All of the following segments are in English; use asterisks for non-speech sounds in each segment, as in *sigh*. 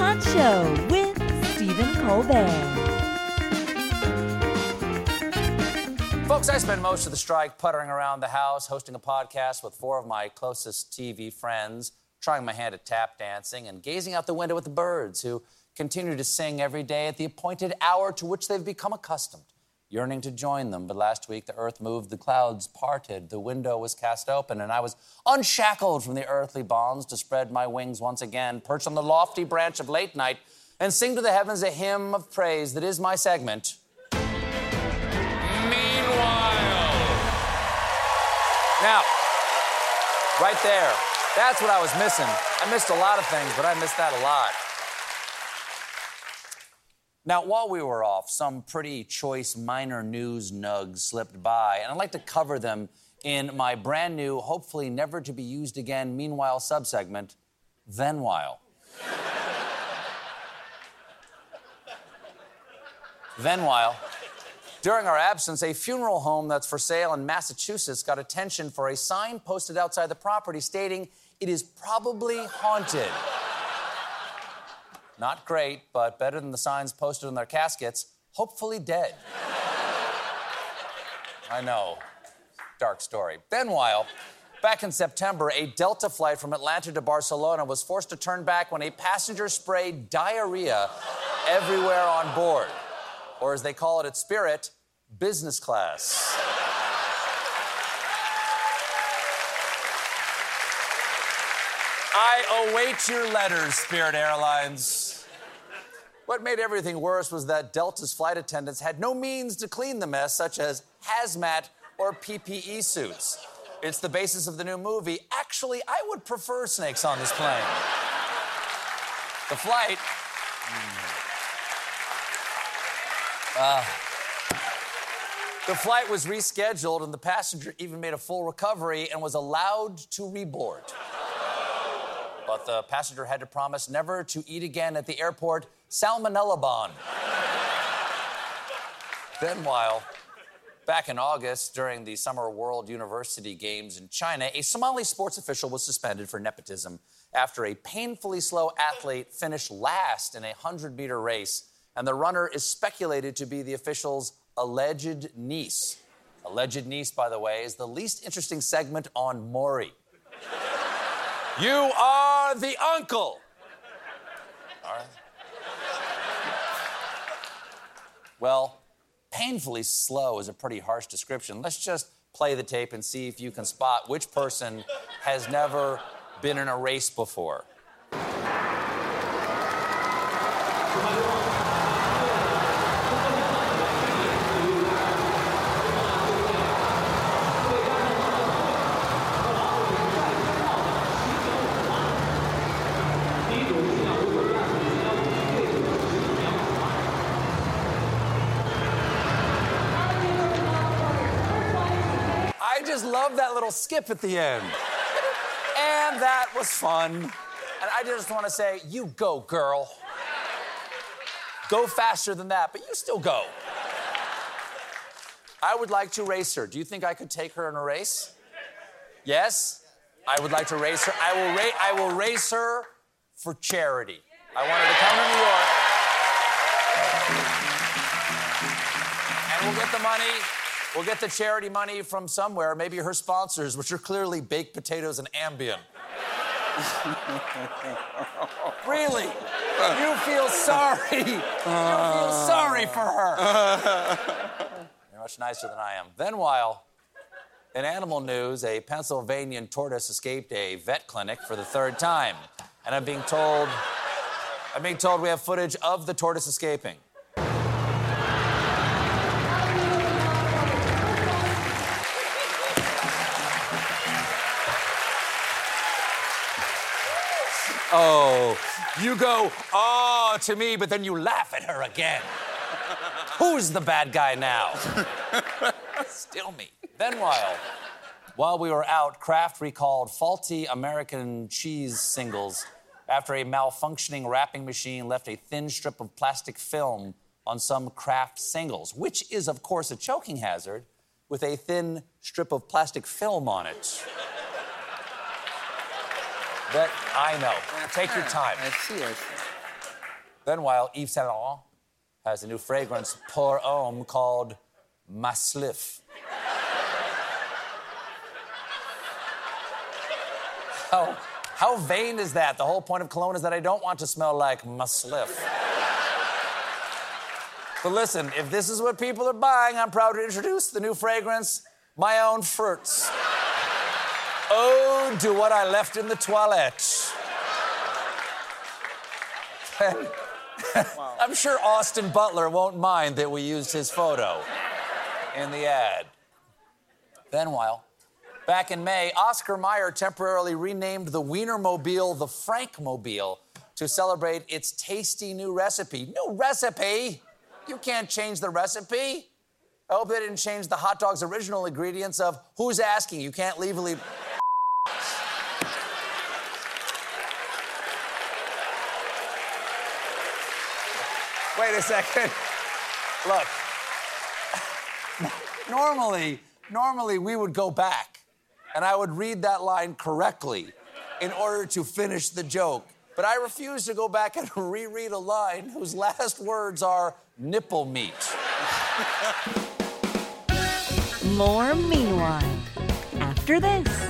Pod Show with Stephen Colbert. Folks, I spend most of the strike puttering around the house, hosting a podcast with four of my closest TV friends, trying my hand at tap dancing, and gazing out the window at the birds who continue to sing every day at the appointed hour to which they've become accustomed yearning to join them. But last week, the earth moved, the clouds parted, the window was cast open, and I was unshackled from the earthly bonds to spread my wings once again, perch on the lofty branch of late night, and sing to the heavens a hymn of praise that is my segment. Meanwhile. Now, right there, that's what I was missing. I missed a lot of things, but I missed that a lot. Now, while we were off, some pretty choice minor news nugs slipped by, and I'd like to cover them in my brand new, hopefully never to be used again, meanwhile subsegment, Thenwhile. *laughs* then while. During our absence, a funeral home that's for sale in Massachusetts got attention for a sign posted outside the property stating it is probably haunted. Not great, but better than the signs posted on their caskets, hopefully dead. *laughs* I know. Dark story. Then, while back in September, a Delta flight from Atlanta to Barcelona was forced to turn back when a passenger sprayed diarrhea everywhere on board. Or as they call it at Spirit, business class. I await your letters, Spirit Airlines. What made everything worse was that Delta's flight attendants had no means to clean the mess, such as hazmat or PPE suits. It's the basis of the new movie. Actually, I would prefer snakes on this plane. The flight. Uh, the flight was rescheduled, and the passenger even made a full recovery and was allowed to reboard. But the passenger had to promise never to eat again at the airport salmonella bond. then, while back in August during the Summer World University Games in China, a Somali sports official was suspended for nepotism after a painfully slow athlete finished last in a 100 meter race, and the runner is speculated to be the official's alleged niece. Alleged niece, by the way, is the least interesting segment on Maury. You are the uncle. Well, painfully slow is a pretty harsh description. Let's just play the tape and see if you can spot which person has never been in a race before. I just love that little skip at the end. And that was fun. And I just want to say, you go, girl. Go faster than that, but you still go. I would like to race her. Do you think I could take her in a race? Yes? I would like to race her. I will, ra- I will race her for charity. I want her to come to New York. And we'll get the money. We'll get the charity money from somewhere, maybe her sponsors, which are clearly baked potatoes and Ambien. *laughs* really? You feel sorry. You feel sorry for her. *laughs* You're much nicer than I am. Then, while in animal news, a Pennsylvanian tortoise escaped a vet clinic for the third time. And I'm being told, I'm being told we have footage of the tortoise escaping. Oh, you go, oh, to me, but then you laugh at her again. Who's the bad guy now? *laughs* Still me. Then while while we were out, Kraft recalled faulty American cheese singles after a malfunctioning wrapping machine left a thin strip of plastic film on some Kraft singles, which is of course a choking hazard with a thin strip of plastic film on it. That I know. Take your time. I see, I see. Then, while Yves Saint Laurent has a new fragrance pour homme called MYSLF. How, how vain is that? The whole point of cologne is that I don't want to smell like MYSLF. but listen, if this is what people are buying, I'm proud to introduce the new fragrance, My Own Fruits. Oh, to what I left in the toilet. I'm sure Austin Butler won't mind that we used his photo in the ad. Then, while back in May, Oscar Mayer temporarily renamed the Wienermobile the Frankmobile to celebrate its tasty new recipe. New recipe? You can't change the recipe. I hope they didn't change the hot dog's original ingredients of who's asking. You can't legally. Wait a second. Look. Normally, normally we would go back and I would read that line correctly in order to finish the joke. But I refuse to go back and *laughs* reread a line whose last words are nipple meat. More meanwhile. After this.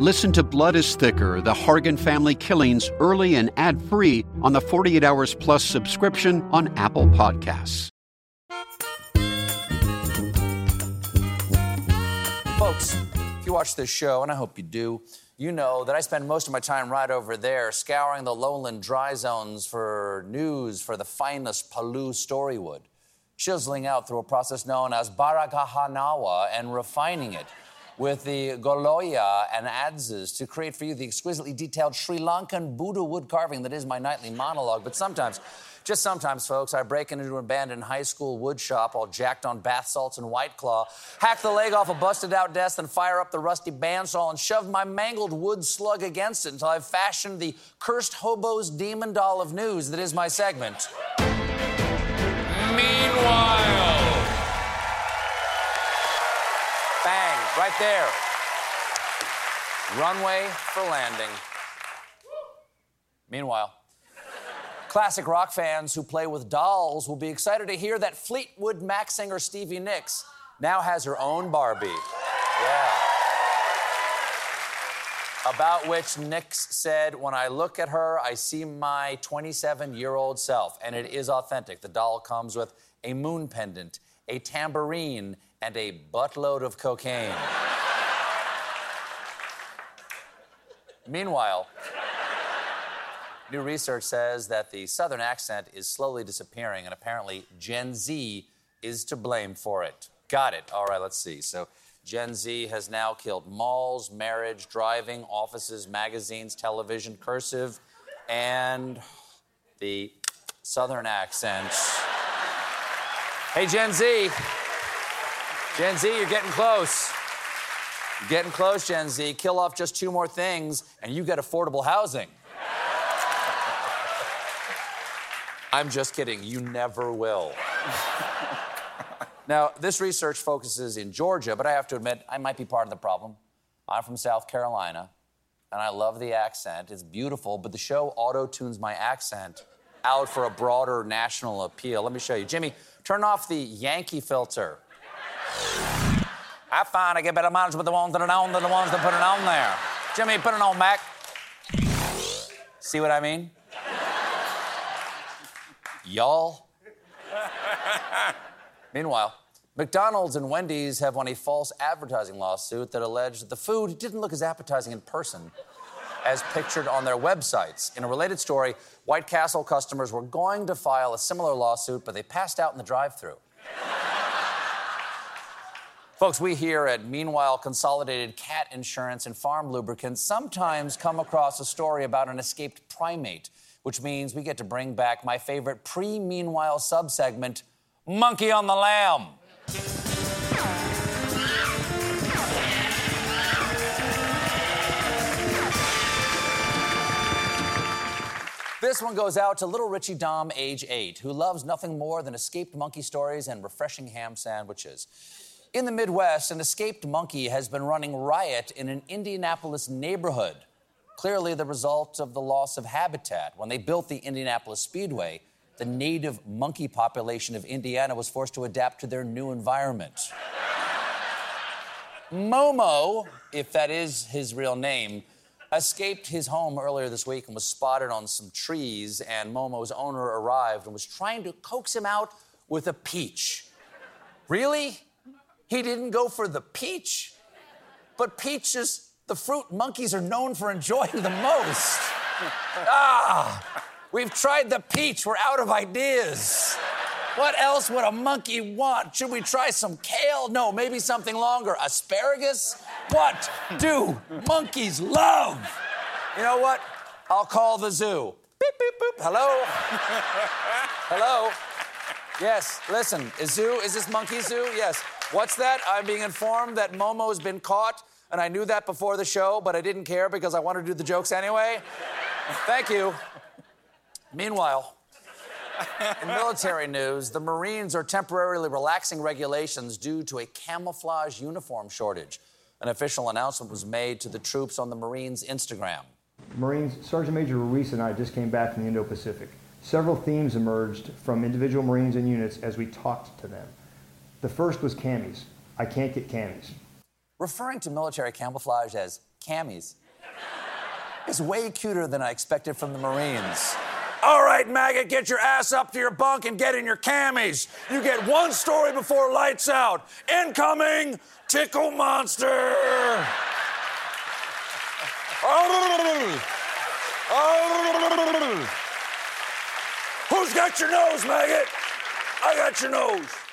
Listen to Blood is Thicker The Hargan Family Killings early and ad free on the 48 Hours Plus subscription on Apple Podcasts. Folks, if you watch this show, and I hope you do, you know that I spend most of my time right over there scouring the lowland dry zones for news for the finest Palu storywood, chiseling out through a process known as Barakahanawa and refining it with the Goloya and adzes to create for you the exquisitely detailed Sri Lankan Buddha wood carving that is my nightly monologue. But sometimes, just sometimes, folks, I break into an abandoned high school wood shop all jacked on bath salts and White Claw, hack the leg off a busted out desk, then fire up the rusty bandsaw and shove my mangled wood slug against it until I've fashioned the cursed hobo's demon doll of news that is my segment. Meanwhile. Right there. Runway for landing. Meanwhile, classic rock fans who play with dolls will be excited to hear that Fleetwood Mac singer Stevie Nicks now has her own Barbie. Yeah. About which Nicks said, When I look at her, I see my 27 year old self. And it is authentic. The doll comes with a moon pendant, a tambourine, and a buttload of cocaine. Meanwhile, New research says that the Southern accent is slowly disappearing, and apparently Gen Z is to blame for it. Got it. All right, let's see. So, Gen Z has now killed malls, marriage, driving, offices, magazines, television, cursive, and the Southern accent. Hey, Gen Z. Gen Z, you're getting close. You're getting close, Gen Z. Kill off just two more things, and you get affordable housing. I'm just kidding. You never will. now, this research focuses in Georgia, but I have to admit, I might be part of the problem. I'm from South Carolina, and I love the accent. It's beautiful, but the show auto tunes my accent out for a broader national appeal. Let me show you. Jimmy, turn off the Yankee filter. I find I get better mileage with the ones that are on than the ones that put it on there. Jimmy, put it on, Mac. See what I mean? Y'all. *laughs* Meanwhile, McDonald's and Wendy's have won a false advertising lawsuit that alleged that the food didn't look as appetizing in person as pictured on their websites. In a related story, White Castle customers were going to file a similar lawsuit, but they passed out in the drive through. Folks, we here at Meanwhile Consolidated Cat Insurance and Farm Lubricants sometimes come across a story about an escaped primate which means we get to bring back my favorite pre meanwhile subsegment Monkey on the Lam. This one goes out to little Richie Dom, age eight, who loves nothing more than escaped monkey stories and refreshing ham sandwiches. In the Midwest, an escaped monkey has been running riot in an Indianapolis neighborhood clearly the result of the loss of habitat. When they built the Indianapolis Speedway, the native monkey population of Indiana was forced to adapt to their new environment. Momo, if that is his real name, escaped his home earlier this week and was spotted on some trees. And Momo's owner arrived and was trying to coax him out with a peach. Really? He didn't go for the peach? But peaches the fruit monkeys are known for enjoying the most. *laughs* ah, we've tried the peach, we're out of ideas. What else would a monkey want? Should we try some kale? No, maybe something longer. Asparagus? What do monkeys love? You know what? I'll call the zoo. Beep, beep, boop. Hello? *laughs* Hello? Yes, listen, is zoo, is this monkey zoo? Yes. What's that? I'm being informed that Momo's been caught and I knew that before the show, but I didn't care because I wanted to do the jokes anyway. Thank you. Meanwhile, in military news, the Marines are temporarily relaxing regulations due to a camouflage uniform shortage. An official announcement was made to the troops on the Marines' Instagram. Marines Sergeant Major Ruiz and I just came back from the Indo Pacific. Several themes emerged from individual Marines and units as we talked to them. The first was camis. I can't get camis referring to military camouflage as camis is way cuter than I expected from the Marines. All right, maggot, get your ass up to your bunk and get in your camis. You get one story before lights out. Incoming tickle monster. Who's got your nose, maggot? I got your nose.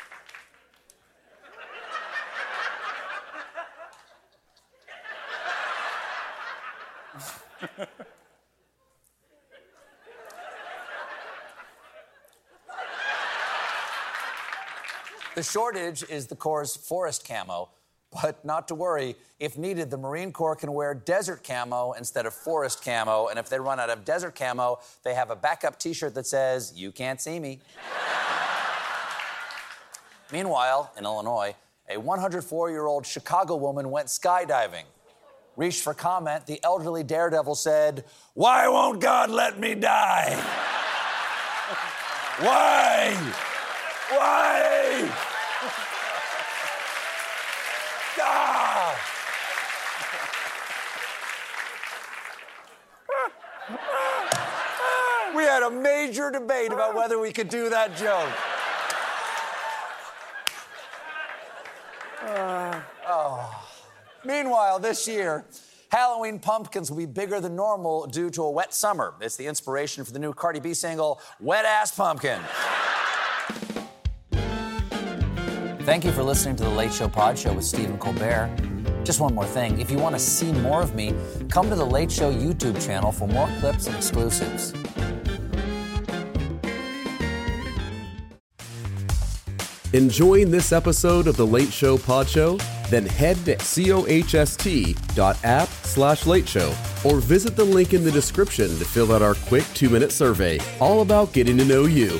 The shortage is the Corps' forest camo, but not to worry. If needed, the Marine Corps can wear desert camo instead of forest camo. And if they run out of desert camo, they have a backup t shirt that says, You can't see me. Meanwhile, in Illinois, a 104 year old Chicago woman went skydiving reached for comment, the elderly daredevil said, Why won't God let me die? *laughs* Why? Why? *laughs* ah! *laughs* we had a major debate about whether we could do that joke. Uh, oh. Meanwhile, this year, Halloween pumpkins will be bigger than normal due to a wet summer. It's the inspiration for the new Cardi B single, Wet Ass Pumpkin. Thank you for listening to The Late Show Pod Show with Stephen Colbert. Just one more thing. If you want to see more of me, come to The Late Show YouTube channel for more clips and exclusives. Enjoying this episode of The Late Show Pod Show? Then head to cohst.app slash late show or visit the link in the description to fill out our quick two minute survey, all about getting to know you.